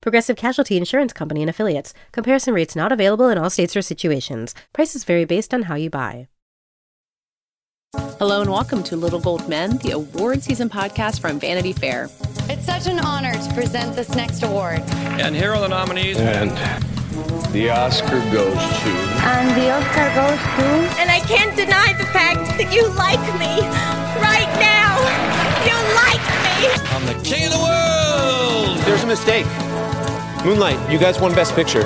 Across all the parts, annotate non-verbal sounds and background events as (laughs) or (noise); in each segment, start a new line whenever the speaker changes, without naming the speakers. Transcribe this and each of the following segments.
Progressive Casualty Insurance Company and Affiliates. Comparison rates not available in all states or situations. Prices vary based on how you buy.
Hello and welcome to Little Gold Men, the award season podcast from Vanity Fair.
It's such an honor to present this next award.
And here are the nominees.
And the Oscar goes to.
And the Oscar goes to.
And I can't deny the fact that you like me right now. You like me.
I'm the king of the world.
There's a mistake. Moonlight, you guys won Best Picture.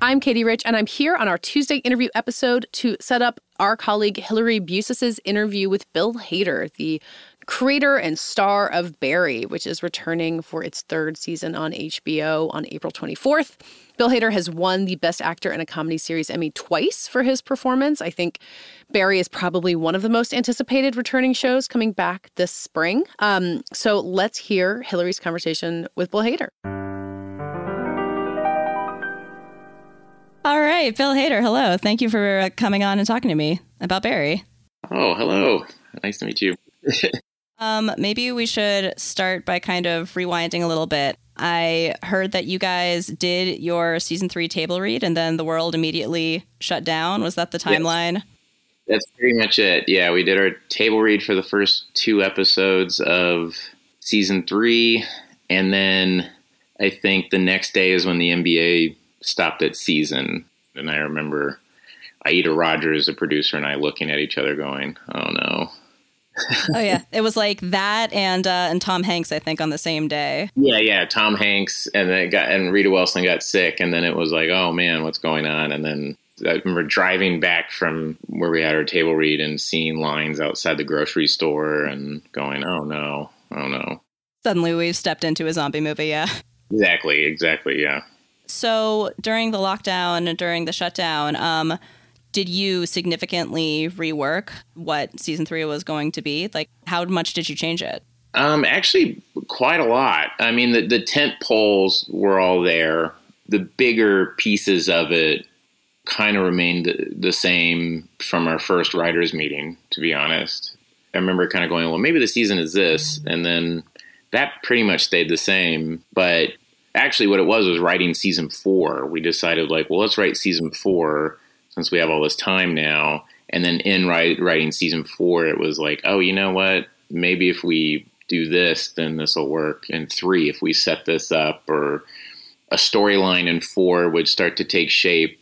I'm Katey Rich, and I'm here on our Tuesday interview episode to set up our colleague Hillary Busis's interview with Bill Hader, the creator and star of Barry, which is returning for its third season on HBO on April 24th. Bill Hader has won the Best Actor in a Comedy Series Emmy twice for his performance. I think Barry is probably one of the most anticipated returning shows coming back this spring. Um, so let's hear Hillary's conversation with Bill Hader.
All right, Bill Hader, hello. Thank you for uh, coming on and talking to me about Barry.
Oh, hello. Nice to meet you. (laughs)
um, maybe we should start by kind of rewinding a little bit. I heard that you guys did your season three table read and then the world immediately shut down. Was that the timeline? Yes.
That's pretty much it. Yeah, we did our table read for the first two episodes of season three. And then I think the next day is when the NBA stopped at season. And I remember Aida Rodgers, the producer, and I looking at each other going, oh no.
Oh yeah, it was like that and uh, and Tom Hanks, I think, on the same day.
Yeah, yeah, Tom Hanks and then got and Rita Wilson got sick, and then it was like, oh man, what's going on? And then I remember driving back from where we had our table read and seeing lines outside the grocery store and going, oh no, oh no.
Suddenly we've stepped into a zombie movie, yeah.
Exactly, exactly, yeah.
So during the lockdown, and during the shutdown, um, did you significantly rework what season three was going to be? Like, how much did you change it?
Um, actually, quite a lot. I mean, the, the tent poles were all there. The bigger pieces of it kind of remained the, the same from our first writers' meeting, to be honest. I remember kind of going, well, maybe the season is this. And then that pretty much stayed the same. But actually what it was was writing season four. We decided like, well, let's write season four since we have all this time now. And then in write, writing season four, it was like, oh, you know what? Maybe if we do this, then this will work. And three, if we set this up, or a storyline in four would start to take shape.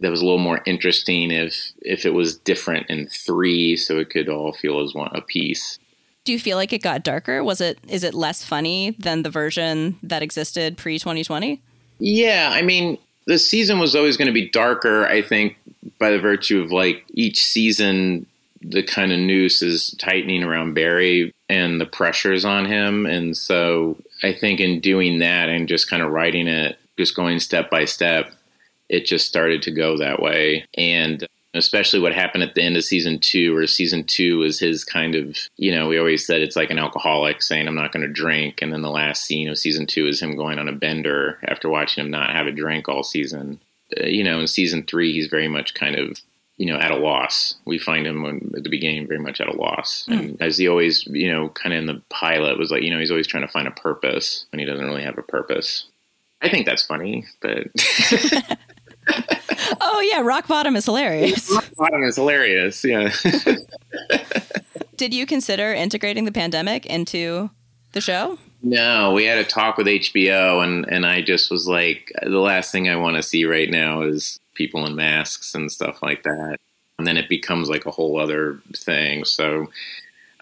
That was a little more interesting if if it was different in three, so it could all feel as one a piece.
Do you feel like it got darker? Was it is it less funny than the version that existed pre 2020?
Yeah, I mean, the season was always going to be darker, I think, by the virtue of like each season the kind of noose is tightening around Barry and the pressures on him. And so I think in doing that and just kind of writing it, just going step by step, it just started to go that way. And especially what happened at the end of season two, where season two was his kind of, you know, we always said it's like an alcoholic saying, I'm not going to drink. And then the last scene of season two is him going on a bender after watching him not have a drink all season. Uh, you know, in season three, he's very much kind of, you know, at a loss. We find him when, at the beginning very much at a loss. Mm. And as he always, you know, kind of in the pilot was like, you know, he's always trying to find a purpose when he doesn't really have a purpose. I think that's funny, but. (laughs) (laughs)
oh yeah, rock bottom is hilarious.
Rock bottom is hilarious. Yeah.
Did you consider integrating the pandemic into the show?
No, we had a talk with HBO, and and I just was like, the last thing I want to see right now is people in masks and stuff like that. And then it becomes like a whole other thing. So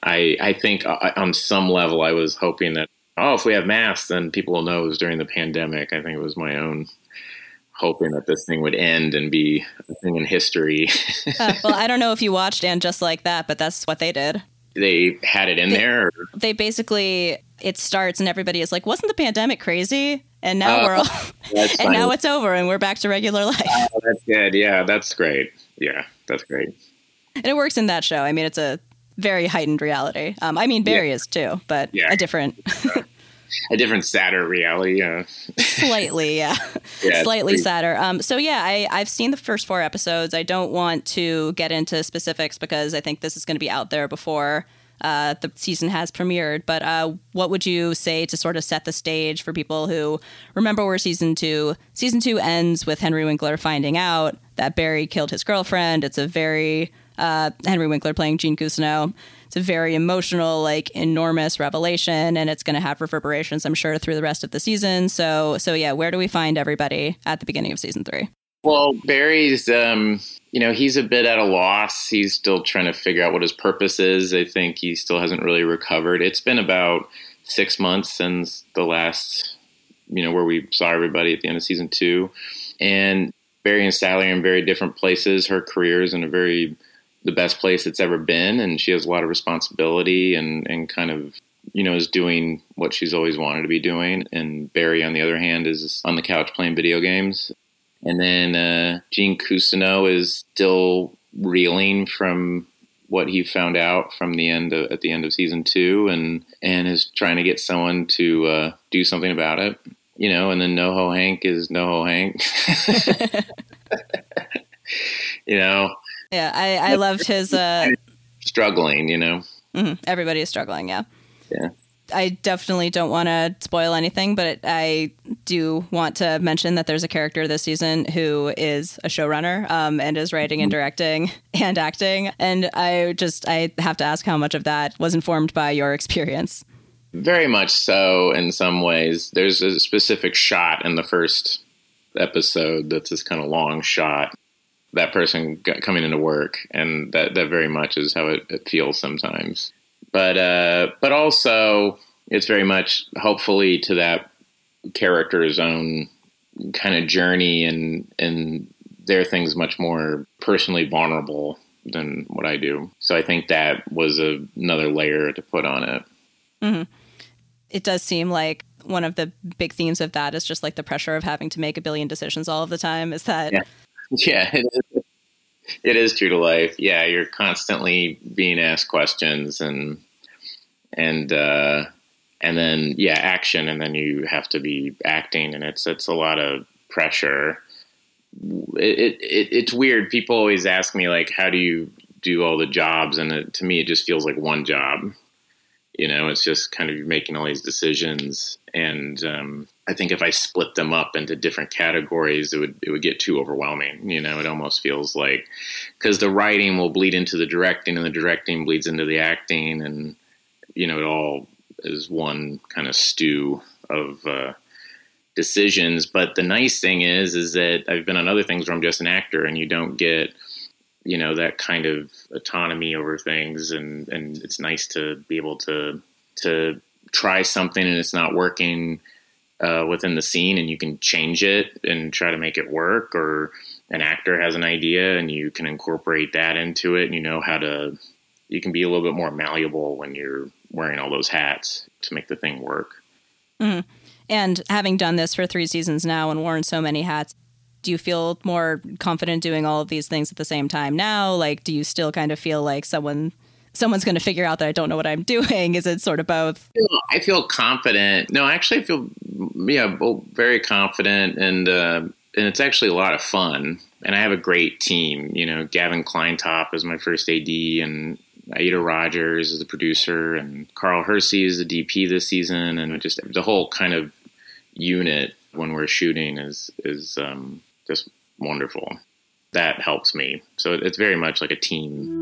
I I think uh, on some level I was hoping that oh if we have masks then people will know it was during the pandemic. I think it was my own hoping that this thing would end and be a thing in history. (laughs)
uh, well, I don't know if you watched and just like that, but that's what they did.
They had it in
they,
there. Or?
They basically it starts and everybody is like, "Wasn't the pandemic crazy?" And now uh, we're all, (laughs) (laughs) and now it's over and we're back to regular life.
Oh, that's good. Yeah, that's great. Yeah, that's great.
And it works in that show. I mean, it's a very heightened reality. Um, I mean, Barry yeah. is too, but yeah. a different.
A different sadder reality. Yeah.
Slightly, yeah. (laughs) yeah Slightly sadder. Um, so yeah, I, I've seen the first four episodes. I don't want to get into specifics because I think this is going to be out there before uh, the season has premiered. But uh, what would you say to sort of set the stage for people who remember where season two? Season two ends with Henry Winkler finding out that Barry killed his girlfriend. It's a very uh, Henry Winkler playing Gene Cousineau. It's a very emotional, like enormous revelation, and it's going to have reverberations, I'm sure, through the rest of the season. So, so yeah, where do we find everybody at the beginning of season three?
Well, Barry's, um, you know, he's a bit at a loss. He's still trying to figure out what his purpose is. I think he still hasn't really recovered. It's been about six months since the last, you know, where we saw everybody at the end of season two. And Barry and Sally are in very different places. Her career is in a very the best place it's ever been, and she has a lot of responsibility and and kind of you know is doing what she's always wanted to be doing. And Barry, on the other hand, is on the couch playing video games. And then uh, Gene Cousineau is still reeling from what he found out from the end of, at the end of season two, and and is trying to get someone to uh, do something about it. You know, and then NoHo Hank is NoHo Hank. (laughs) (laughs) you know,
yeah, I, I loved his uh,
struggling. You know,
mm-hmm. everybody is struggling. Yeah,
yeah.
I definitely don't want to spoil anything, but I do want to mention that there's a character this season who is a showrunner um, and is writing and directing (laughs) and acting. And I just I have to ask how much of that was informed by your experience.
Very much so. In some ways, there's a specific shot in the first episode that's this kind of long shot that person coming into work, and that that very much is how it, it feels sometimes. But uh, but also, it's very much hopefully to that character's own kind of journey, and and their things much more personally vulnerable than what I do. So I think that was a, another layer to put on it.
Mm-hmm. It does seem like one of the big themes of that is just like the pressure of having to make a billion decisions all of the time. Is that
yeah. (laughs) Yeah, it is. it is true to life. Yeah, you're constantly being asked questions and and uh, and then yeah, action, and then you have to be acting, and it's it's a lot of pressure. It, it, it it's weird. People always ask me like, how do you do all the jobs? And it, to me, it just feels like one job. You know, it's just kind of making all these decisions, and um, I think if I split them up into different categories, it would it would get too overwhelming. You know, it almost feels like because the writing will bleed into the directing, and the directing bleeds into the acting, and you know, it all is one kind of stew of uh, decisions. But the nice thing is, is that I've been on other things where I'm just an actor, and you don't get you know that kind of autonomy over things, and and it's nice to be able to to try something and it's not working uh, within the scene and you can change it and try to make it work or an actor has an idea and you can incorporate that into it and you know how to you can be a little bit more malleable when you're wearing all those hats to make the thing work
mm-hmm. and having done this for three seasons now and worn so many hats do you feel more confident doing all of these things at the same time now like do you still kind of feel like someone someone's going to figure out that I don't know what I'm doing? Is it sort of both?
I feel confident. No, actually, I feel yeah, very confident, and uh, and it's actually a lot of fun. And I have a great team. You know, Gavin Kleintop is my first AD, and Aida Rodgers is the producer, and Carl Hersey is the DP this season, and just the whole kind of unit when we're shooting is is um, just wonderful. That helps me. So it's very much like a team.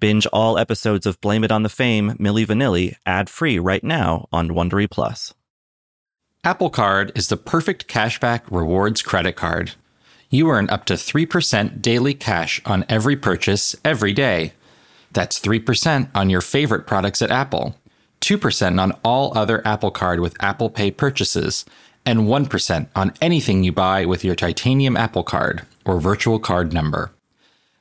Binge all episodes of Blame It on the Fame, Milli Vanilli, ad-free right now on Wondery Plus.
Apple Card is the perfect cashback rewards credit card. You earn up to 3% daily cash on every purchase every day. That's 3% on your favorite products at Apple, 2% on all other Apple Card with Apple Pay purchases, and 1% on anything you buy with your titanium Apple Card or virtual card number.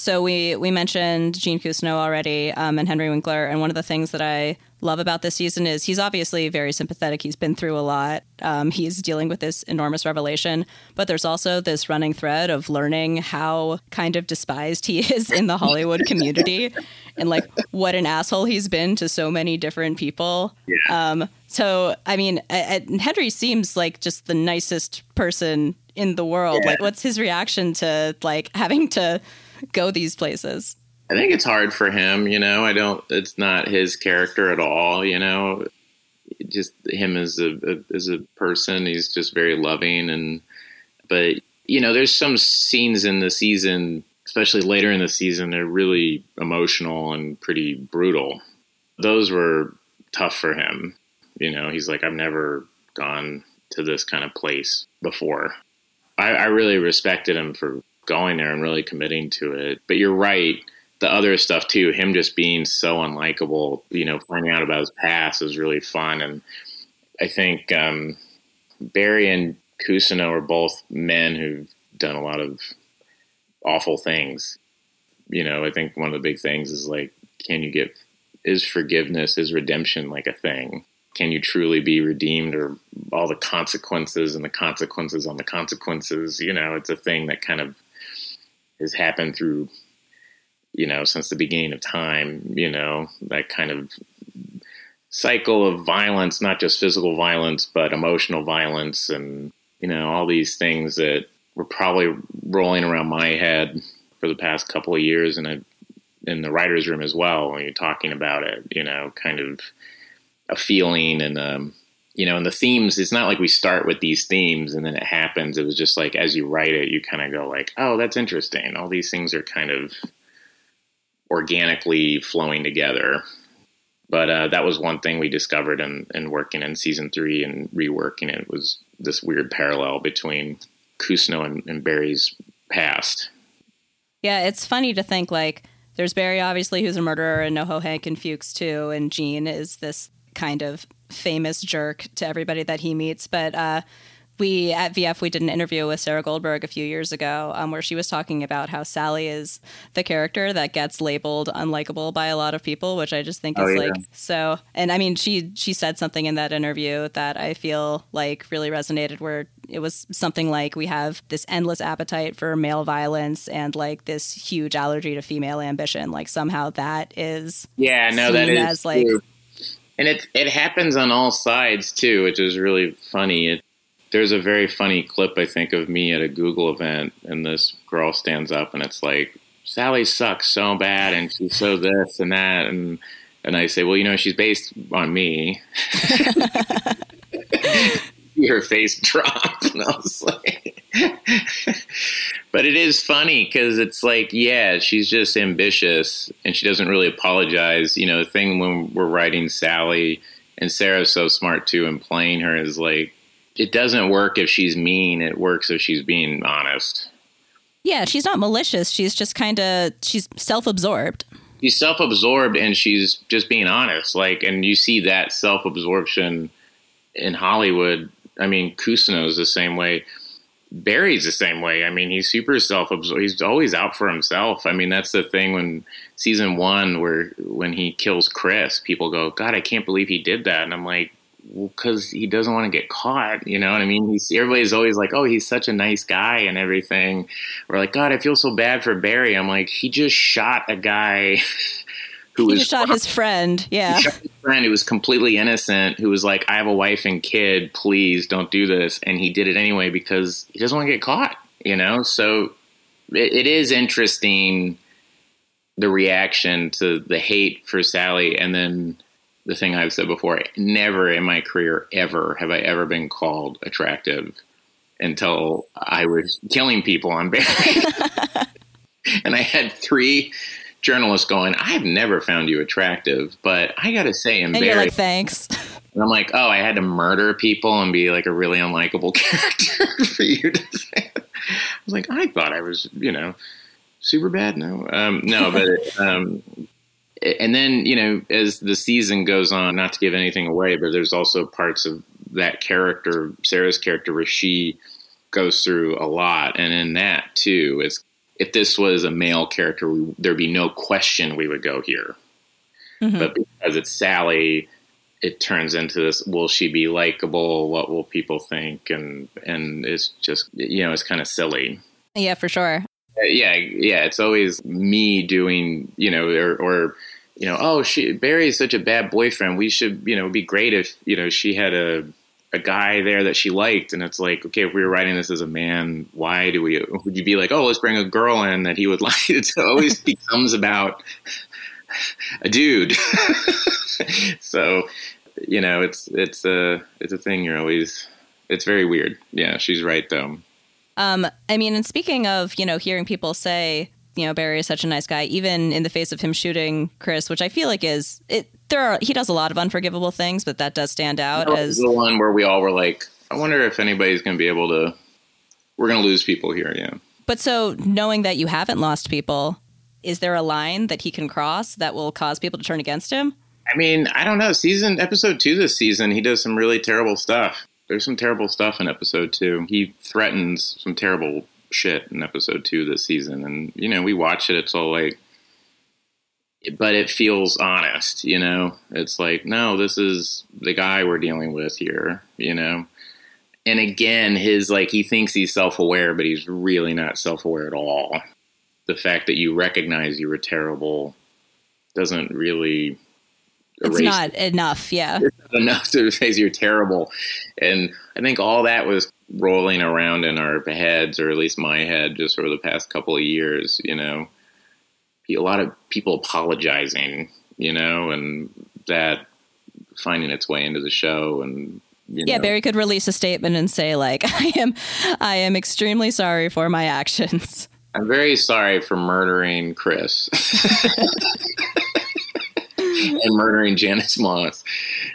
So we we mentioned Gene Cousineau already um, and Henry Winkler, and one of the things that I love about this season is he's obviously very sympathetic. He's been through a lot. Um, he's dealing with this enormous revelation, but there's also this running thread of learning how kind of despised he (laughs) is in the Hollywood community, (laughs) and like what an asshole he's been to so many different people.
Yeah.
Um, so I mean, I, I, Henry seems like just the nicest person in the world.
Yeah.
Like, what's his reaction to like having to (laughs) go these places?
I think it's hard for him, you know. I don't. It's not his character at all, you know. Just him as a, a as a person, he's just very loving, and but you know, there's some scenes in the season, especially later in the season, they're really emotional and pretty brutal. Those were tough for him. You know, he's like, I've never gone to this kind of place before. I, I really respected him for going there and really committing to it. But you're right the other stuff too, him just being so unlikable, you know, finding out about his past is really fun. And I think um, Barry and Cousineau are both men who've done a lot of awful things. You know, I think one of the big things is like, can you get, is forgiveness, is redemption like a thing? Can you truly be redeemed or all the consequences and the consequences on the consequences? You know, it's a thing that kind of has happened through you know, since the beginning of time, you know, that kind of cycle of violence, not just physical violence, but emotional violence and, you know, all these things that were probably rolling around my head for the past couple of years and in, in the writer's room as well when you're talking about it, you know, kind of a feeling and, um, you know, and the themes, it's not like we start with these themes and then it happens. It was just like, as you write it, you kind of go like, oh, that's interesting. All these things are kind of, organically flowing together. But uh, that was one thing we discovered in, in working in season three and reworking it was this weird parallel between Cousineau and, and Barry's past.
Yeah, it's funny to think like there's Barry, obviously, who's a murderer, and NoHo Hank and Fuches too, and Gene is this kind of famous jerk to everybody that he meets. But uh, we at VF we did an interview with Sarah Goldberg a few years ago, um, where she was talking about how Sally is the character that gets labeled unlikable by a lot of people, which I just think
Oh,
is
yeah.
like so. And I mean, she she said something in that interview that I feel like really resonated, where it was something like we have this endless appetite for male violence and like this huge allergy to female ambition. Like somehow that is
Yeah, no, that
seen
is
as like
true. And it it happens on all sides too, which is really funny. It, there's a very funny clip I think of me at a Google event, and this girl stands up and it's like Sally sucks so bad, and she's so this and that, and And I say, well, you know, she's based on me. (laughs) (laughs) Her face (laughs) dropped, and I was like, (laughs) but it is funny because it's like, yeah, she's just ambitious and she doesn't really apologize. You know, the thing when we're writing Sally and Sarah's so smart too, and playing her is like, it doesn't work if she's mean. It works if she's being honest.
Yeah, she's not malicious. She's just kind of she's self-absorbed.
She's self-absorbed and she's just being honest. Like, and you see that self-absorption in Hollywood. I mean, Cousineau's the same way. Barry's the same way. I mean, he's super self-absorbed. He's always out for himself. I mean, that's the thing when season one, where when he kills Chris, people go, "God, I can't believe he did that," and I'm like, because he doesn't want to get caught. You know what I mean? He's everybody's always like, "Oh, he's such a nice guy" and everything. We're like, "God, I feel so bad for Barry." I'm like, he just shot a guy (laughs) who
he shot his friend. Yeah,
he shot his friend who was completely innocent, who was like, "I have a wife and kid. Please don't do this," and he did it anyway because he doesn't want to get caught. You know, so it, it is interesting the reaction to the hate for Sally, and then the thing I've said before, never in my career ever have I ever been called attractive until I was killing people on Barry. (laughs) (laughs) and I had three journalists going, I've never found you attractive, but I got to say, in
and you're like, thanks. (laughs)
and I'm like, oh, I had to murder people and be like a really unlikable (laughs) character for you to (laughs) say. I was like, I thought I was, you know, super bad. No, um, no, but um, and then you know as the season goes on not to give anything away but there's also parts of that character sarah's character where she goes through a lot and in that too is if this was a male character we, there'd be no question we would go here
Mm-hmm.
but because it's sally it turns into this will she be likable what will people think and and it's just you know it's kind of silly
Yeah, for sure.
uh, yeah, yeah. It's always me doing, you know, or, or you know, oh, she Barry is such a bad boyfriend. We should, you know, it'd be great if you know she had a a guy there that she liked. And it's like, okay, if we were writing this as a man, why do we? Would you be like, oh, let's bring a girl in that he would (laughs) like? It always (laughs) becomes about a dude. (laughs) so, you know, it's it's a it's a thing. You're always it's very weird. Yeah, she's right though.
Um, I mean, and speaking of, you know, hearing people say, you know, Barry is such a nice guy, even in the face of him shooting Chris, which I feel like is it. There are he does a lot of unforgivable things, but that does stand out
That
as
the one where we all were like, I wonder if anybody's going to be able to. We're going to lose people here. Yeah.
But so knowing that you haven't lost people, is there a line that he can cross that will cause people to turn against him?
I mean, I don't know. Season episode two this season, he does some really terrible stuff. There's some terrible stuff in episode two. He threatens some terrible shit in episode two this season, and you know, we watch it. It's all like, but it feels honest. You know, it's like, no, this is the guy we're dealing with here. You know, and again, his like he thinks he's self aware, but he's really not self aware at all. The fact that you recognize you were terrible doesn't really
It's not enough. Yeah. (laughs)
it's not enough to say you're terrible. And I think all that was rolling around in our heads, or at least my head, just over the past couple of years. You know, a lot of people apologizing, you know, and that finding its way into the show, and you
yeah,
know,
Barry could release a statement and say like, (laughs) "I am, I am extremely sorry for my actions."
I'm very sorry for murdering Chris. (laughs) and murdering Janice Moss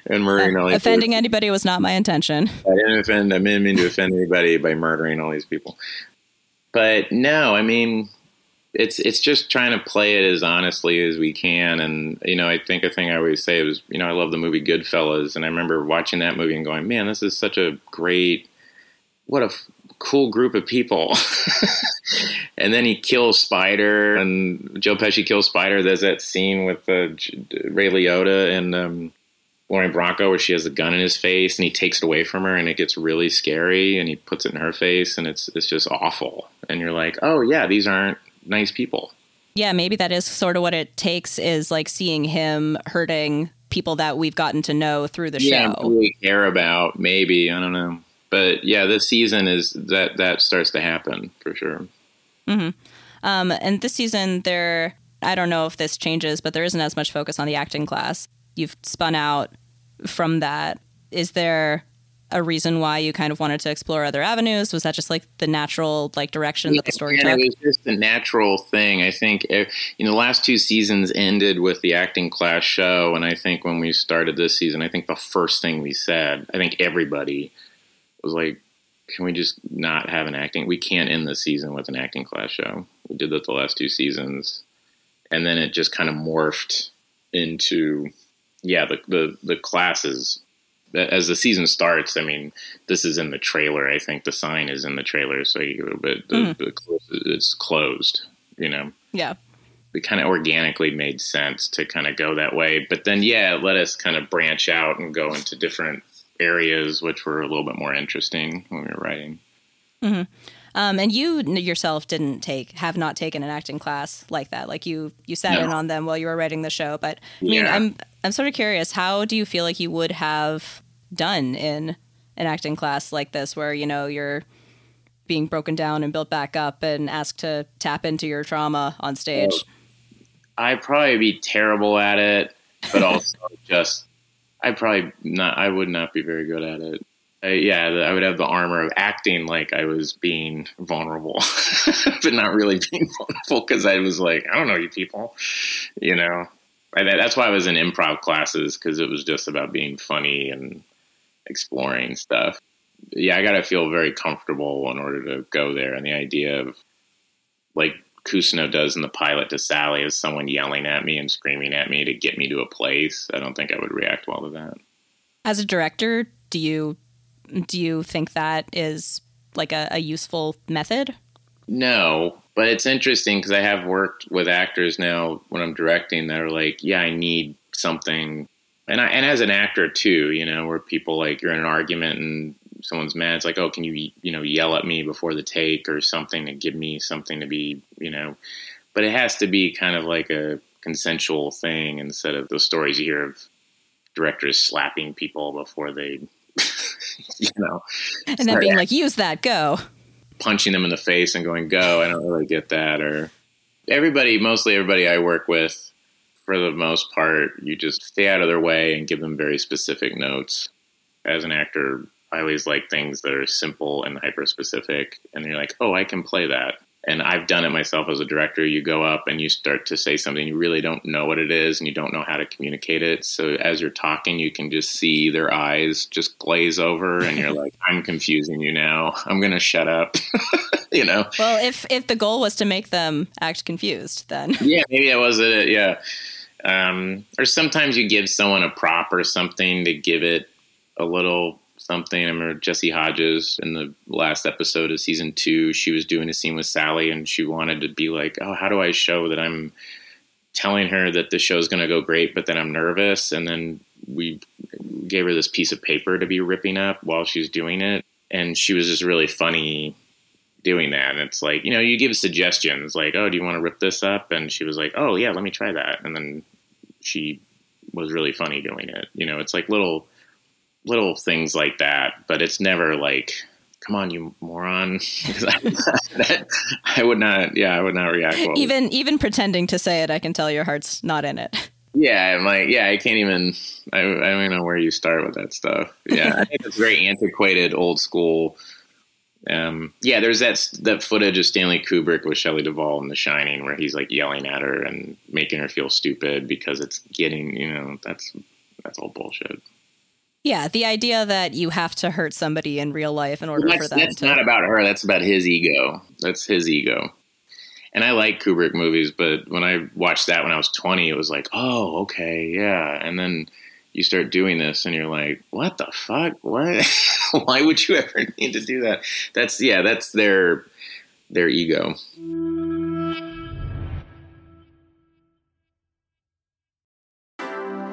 and murdering all these
Offending anybody was not my intention.
I didn't offend. I didn't mean to offend anybody by murdering all these people. But no, I mean, it's it's just trying to play it as honestly as we can. And you know, I think a thing I always say was, you know, I love the movie Goodfellas, and I remember watching that movie and going, man, this is such a great, what a f- cool group of people. (laughs) and then he kills Spider, and Joe Pesci kills Spider. There's that scene with uh, Ray Liotta and um, Lorraine Bracco where she has a gun in his face, and he takes it away from her, and it gets really scary, and he puts it in her face, and it's it's just awful. And you're like, oh yeah, these aren't nice people.
Yeah, maybe that is sort of what it takes is like seeing him hurting people that we've gotten to know through the show.
yeah,
show.
really care about. Maybe I don't know, but yeah, this season is that that starts to happen for sure.
hmm Um, and this season, there, I don't know if this changes, but there isn't as much focus on the acting class. You've spun out from that. Is there a reason why you kind of wanted to explore other avenues? Was that just like the natural like direction yeah, that the story took?
It was just the natural thing. I think you know the last two seasons ended with the acting class show, and I think when we started this season, I think the first thing we said, I think everybody was like, "Can we just not have an acting? We can't end the season with an acting class show." We did that the last two seasons, and then it just kind of morphed into yeah the the the classes as the season starts, I mean, this is in the trailer. I think the sign is in the trailer, so you, but the, mm. the, it's closed. You know.
Yeah.
It kind of organically made sense to kind of go that way, but then yeah, let us kind of branch out and go into different areas, which were a little bit more interesting when we were writing.
Mm-hmm. Um, and you yourself didn't take, have not taken an acting class like that. Like you, you sat no. in on them while you were writing the show. But I mean, yeah. I'm, I'm sort of curious. How do you feel like you would have done in an acting class like this where you know you're being broken down and built back up and asked to tap into your trauma on stage
i'd probably be terrible at it but (laughs) also just i probably not i would not be very good at it I, yeah i would have the armor of acting like i was being vulnerable (laughs) but not really being (laughs) vulnerable because i was like i don't know you people you know that's why i was in improv classes because it was just about being funny and exploring stuff. Yeah, I got to feel very comfortable in order to go there. And the idea of, like Cousineau does in the pilot to Sally, is someone yelling at me and screaming at me to get me to a place. I don't think I would react well to that.
As a director, do you do you think that is like a, a useful method?
No, but it's interesting because I have worked with actors now when I'm directing that are like, yeah, I need something. And I, and as an actor too, you know, where people like you're in an argument and someone's mad, it's like, oh, can you you know yell at me before the take or something to give me something to be, you know, but it has to be kind of like a consensual thing instead of those stories you hear of directors slapping people before they, (laughs) you know,
and then being like, use that, go,
punching them in the face and going, go. I don't really get that. Or everybody, mostly everybody I work with for the most part, you just stay out of their way and give them very specific notes. As an actor, I always like things that are simple and hyper specific. And you're like, oh, I can play that. And I've done it myself as a director. You go up and you start to say something, you really don't know what it is and you don't know how to communicate it. So as you're talking, you can just see their eyes just glaze over (laughs) and you're like, I'm confusing you now. I'm going to shut up. (laughs) you know?
Well, if, if the goal was to make them act confused, then. (laughs)
yeah, maybe that was it. Yeah. Um, or sometimes you give someone a prop or something to give it a little something. I remember Jessy Hodges in the last episode of season two, she was doing a scene with Sally and she wanted to be like, oh, how do I show that I'm telling her that the show's going to go great, but then I'm nervous. And then we gave her this piece of paper to be ripping up while she's doing it. And she was just really funny doing that. And it's like, you know, you give suggestions like, oh, do you want to rip this up? And she was like, oh, yeah, let me try that. And then she was really funny doing it. You know, it's like little little things like that, but it's never like, come on, you moron. that, (laughs) I would not, yeah, I would not react well.
Even even pretending to say it, I can tell your heart's not in it.
Yeah, I'm like, yeah, I can't even. I, I don't even know where you start with that stuff. Yeah, I think it's very antiquated, old school um, yeah, there's that that footage of Stanley Kubrick with Shelley Duvall in The Shining, where he's like yelling at her and making her feel stupid because it's getting, you know, that's that's all bullshit.
Yeah, the idea that you have to hurt somebody in real life in order
well,
for that.
That's
to.
not about her. That's about his ego. That's his ego. And I like Kubrick movies, but when I watched that when I was 20, it was like, oh, okay, yeah. And then you start doing this and you're like, what the fuck? What? (laughs) Why would you ever need to do that? That's yeah, that's their their ego.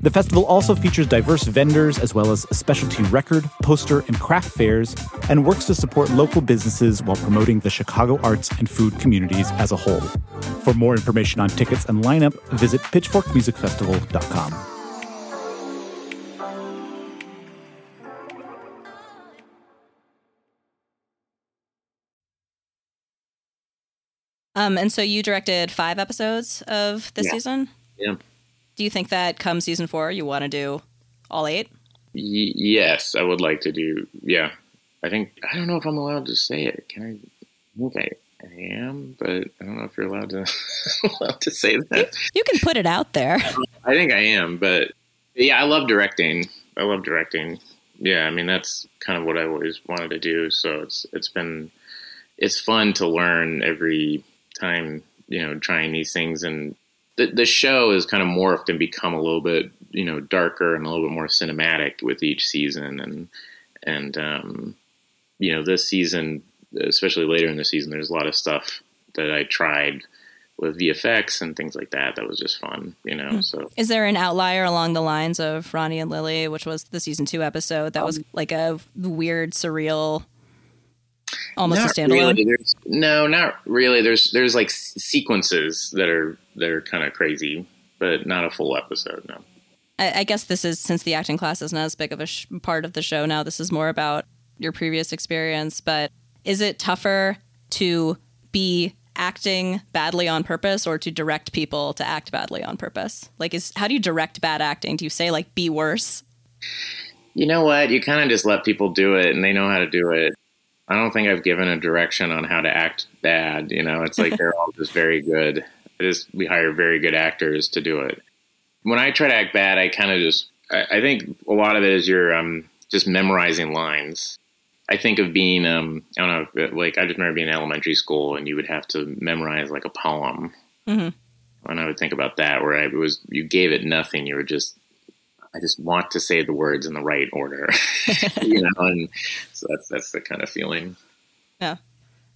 The festival also features diverse vendors as well as a specialty record, poster, and craft fairs, and works to support local businesses while promoting the Chicago arts and food communities as a whole. For more information on tickets and lineup, visit pitchforkmusicfestival.com.
Um, and so you directed five episodes of this
Yeah.
season.
Yeah.
Do you think that come season four, you want to do all eight?
Y- yes, I would like to do. Yeah, I think I don't know if I'm allowed to say it. Can I? Okay, I, I am, but I don't know if you're allowed to (laughs) allowed to say that.
You can put it out there. (laughs)
I think I am, but yeah, I love directing. I love directing. Yeah, I mean that's kind of what I always wanted to do. So it's it's been it's fun to learn every time you know trying these things and the the show has kind of morphed and become a little bit you know darker and a little bit more cinematic with each season and and um, you know this season especially later in the season there's a lot of stuff that I tried with VFX and things like that that was just fun you know
Hmm.
so
Is there an outlier along the lines of Ronnie and Lily, which was the season two episode that
Um,
was like a weird, surreal, almost a standalone?
really. No, not really. There's there's like sequences that are that are kind of crazy, but not a full episode. No.
I, I guess this is since the acting class isn't as big of a sh- part of the show now. This is more about your previous experience. But is it tougher to be acting badly on purpose or to direct people to act badly on purpose? Like, is how do you direct bad acting? Do you say like be worse?
You know what? You kind of just let people do it, and they know how to do it. I don't think I've given a direction on how to act bad. You know, it's like they're all just very good. I just we hire very good actors to do it. When I try to act bad, I kind of just I, I think a lot of it is you're um, just memorizing lines. I think of being um, I don't know like I just remember being in elementary school and you would have to memorize like a poem
Mm-hmm.
and I would think about that where I was you gave it nothing you were just I just want to say the words in the right order. (laughs) (laughs) You know and so that's that's the kind of feeling.
Yeah.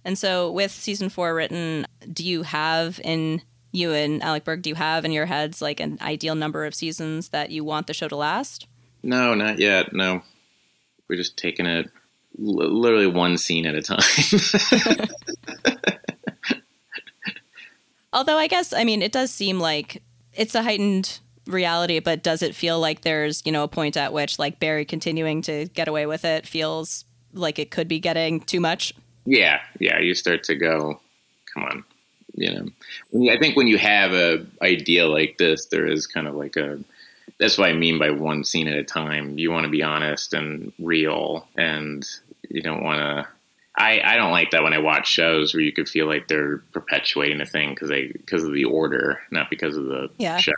And so with season four written, do you have in you and Alec Berg, do you have in your heads like an ideal number of seasons that you want the show to last?
no not yet. No. We're just taking it li- literally one scene at a time. (laughs)
Although I guess I mean it does seem like it's a heightened reality, but does it feel like there's, you know, a point at which like Barry continuing to get away with it feels like it could be getting too much?
yeah yeah you start to go come on you know i think when you have a idea like this there is kind of like a that's what i mean by one scene at a time you want to be honest and real and you don't want to I, I don't like that when I watch shows where you could feel like they're perpetuating a thing because they because of the order, not because of the
Yeah.
show.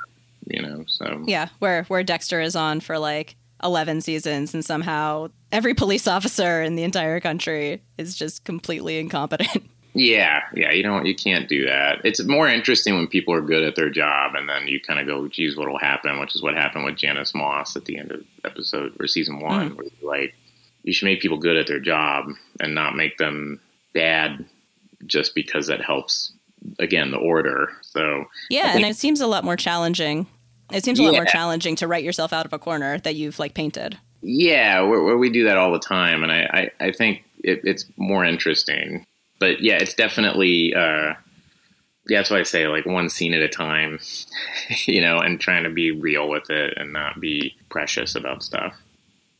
You know, so
Yeah, where where Dexter is on for like 11 seasons and somehow every police officer in the entire country is just completely incompetent. (laughs)
Yeah, yeah, you don't, you can't do that. It's more interesting when people are good at their job, and then you kind of go, "Geez, what'll happen?" Which is what happened with Janice Moss at the end of episode or season one,
Mhm.
where you're like, you should make people good at their job and not make them bad just because that helps. Again, the order. So
Yeah, and it seems a lot more challenging. It seems a lot more challenging to write yourself out of a corner that you've like painted.
Yeah, where we do that all the time, and I, I, I think it, it's more interesting. But yeah, it's definitely uh, yeah, that's why I say like one scene at a time, (laughs) you know, and trying to be real with it and not be precious about stuff.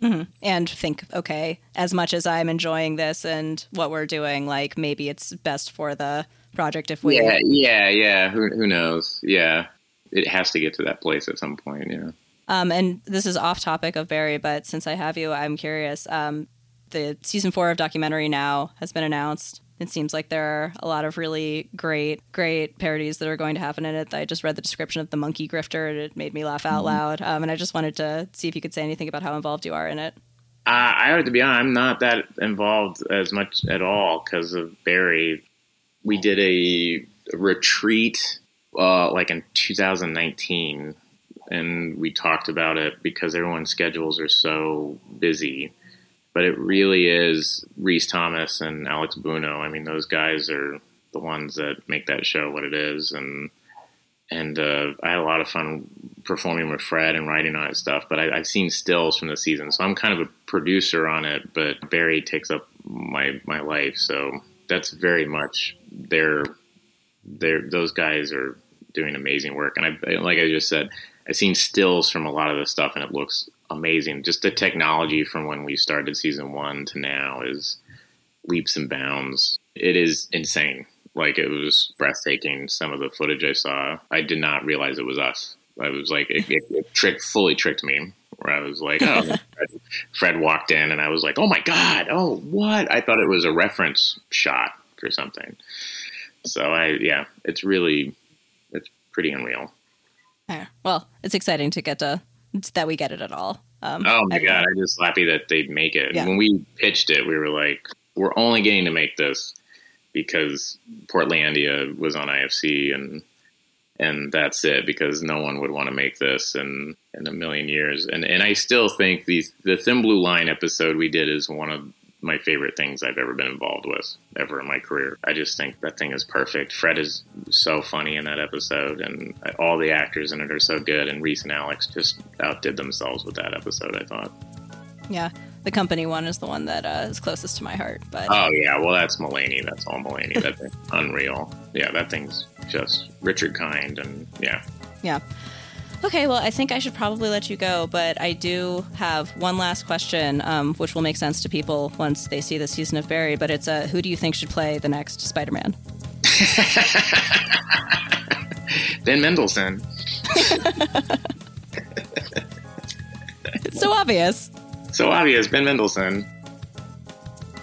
hmm And think, okay, as much as I'm enjoying this and what we're doing, like maybe it's best for the project if we.
Yeah, yeah, yeah. Who, who knows? Yeah, it has to get to that place at some point. Yeah.
Um, and this is off topic of Barry, but since I have you, I'm curious. Um, the season four of documentary now has been announced. It seems like there are a lot of really great, great parodies that are going to happen in it. I just read the description of the monkey grifter, and it made me laugh out
Mhm.
loud. Um, and I just wanted to see if you could say anything about how involved you are in it.
Uh, I have to be honest, I'm not that involved as much at all because of Barry. We did a retreat uh, like in 2019, and we talked about it because everyone's schedules are so busy. But it really is Rhys Thomas and Alex Buono. I mean, those guys are the ones that make that show what it is, and and uh, I had a lot of fun performing with Fred and writing on his stuff, but I, I've seen stills from the season, so I'm kind of a producer on it. But Barry takes up my my life, so that's very much their their those guys are doing amazing work. And I like I just said, I've seen stills from a lot of the stuff, and it looks amazing. Just the technology from when we started season one to now is leaps and bounds. It is insane. Like it was breathtaking. Some of the footage I saw, I did not realize it was us. I was like, it, it, it tricked, fully tricked me. Where I was like, oh, (laughs) Fred, Fred walked in, and I was like, oh my god, oh what? I thought it was a reference shot for something. So I, yeah, it's really, pretty unreal.
Yeah. Well, it's exciting to get to that we get it at all. Um,
oh my god, I'm just happy that they make it.
Yeah.
When we pitched it, we were like, we're only getting to make this because Portlandia was on IFC and and that's it because no one would want to make this in in a million years. And and I still think the the Thin Blue Line episode we did is one of my favorite things I've ever been involved with ever in my career. I just think that thing is perfect. Fred is so funny in that episode, and all the actors in it are so good. And Rhys and Alex just outdid themselves with that episode. I thought.
Yeah, the company one is the one that uh, is closest to my heart. But
Oh yeah, well that's Mulaney. That's all Mulaney. That's (laughs) unreal. Yeah, that thing's just Richard Kind, and yeah.
yeah. Okay, well, I think I should probably let you go, but I do have one last question, um, which will make sense to people once they see the season of Barry. But it's uh, who do you think should play the next Spider-Man? (laughs)
Ben Mendelsohn.
It's (laughs) so obvious.
So obvious, Ben Mendelsohn.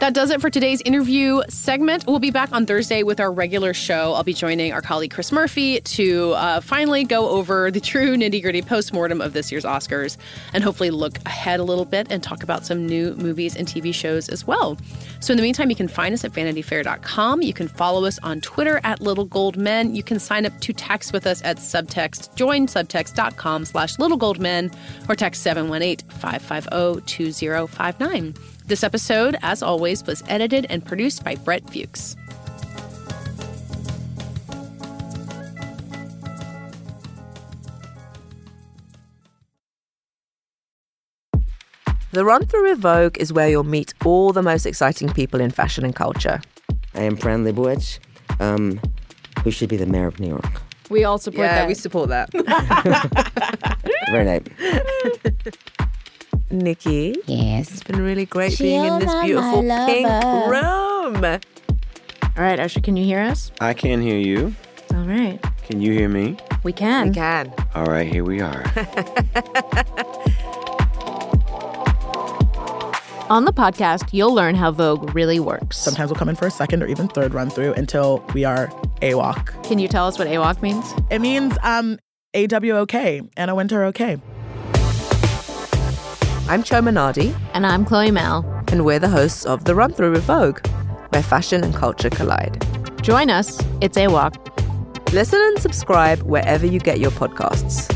That does it for today's interview segment. We'll be back on Thursday with our regular show. I'll be joining our colleague Chris Murphy to uh, finally go over the true nitty gritty postmortem of this year's Oscars and hopefully look ahead a little bit and talk about some new movies and TV shows as well. So, in the meantime, you can find us at vanityfair.com. You can follow us on Twitter at Little Gold Men. You can sign up to text with us at subtext, join subtext.com slash Little Gold Men, or text 718 550 2059. This episode, as always, was edited and produced by Brett Fuchs.
The Run Through with Vogue is where you'll meet all the most exciting people in fashion and culture.
I am Fran Lebowitz, um, who should be the mayor of New York.
We all support
Yeah,
that.
we support that. (laughs)
Very nice. (laughs)
Nikki.
Yes.
It's been really great being in this beautiful pink room.
All right, Usher, can you hear us?
I can hear you.
All right.
Can you hear me?
We can.
We (laughs) can.
All right, here we are.
On the podcast, you'll learn how Vogue really works.
Sometimes we'll come in for a second or even third run through until we are AWOC.
Can you tell us what AWOC means?
It means um, AWOK, Anna Wintour okay.
I'm Chioma Nnadi.
And I'm Chloe Malle.
And we're the hosts of The Run Through with Vogue, where fashion and culture collide.
Join us. It's a walk.
Listen and subscribe wherever you get your podcasts.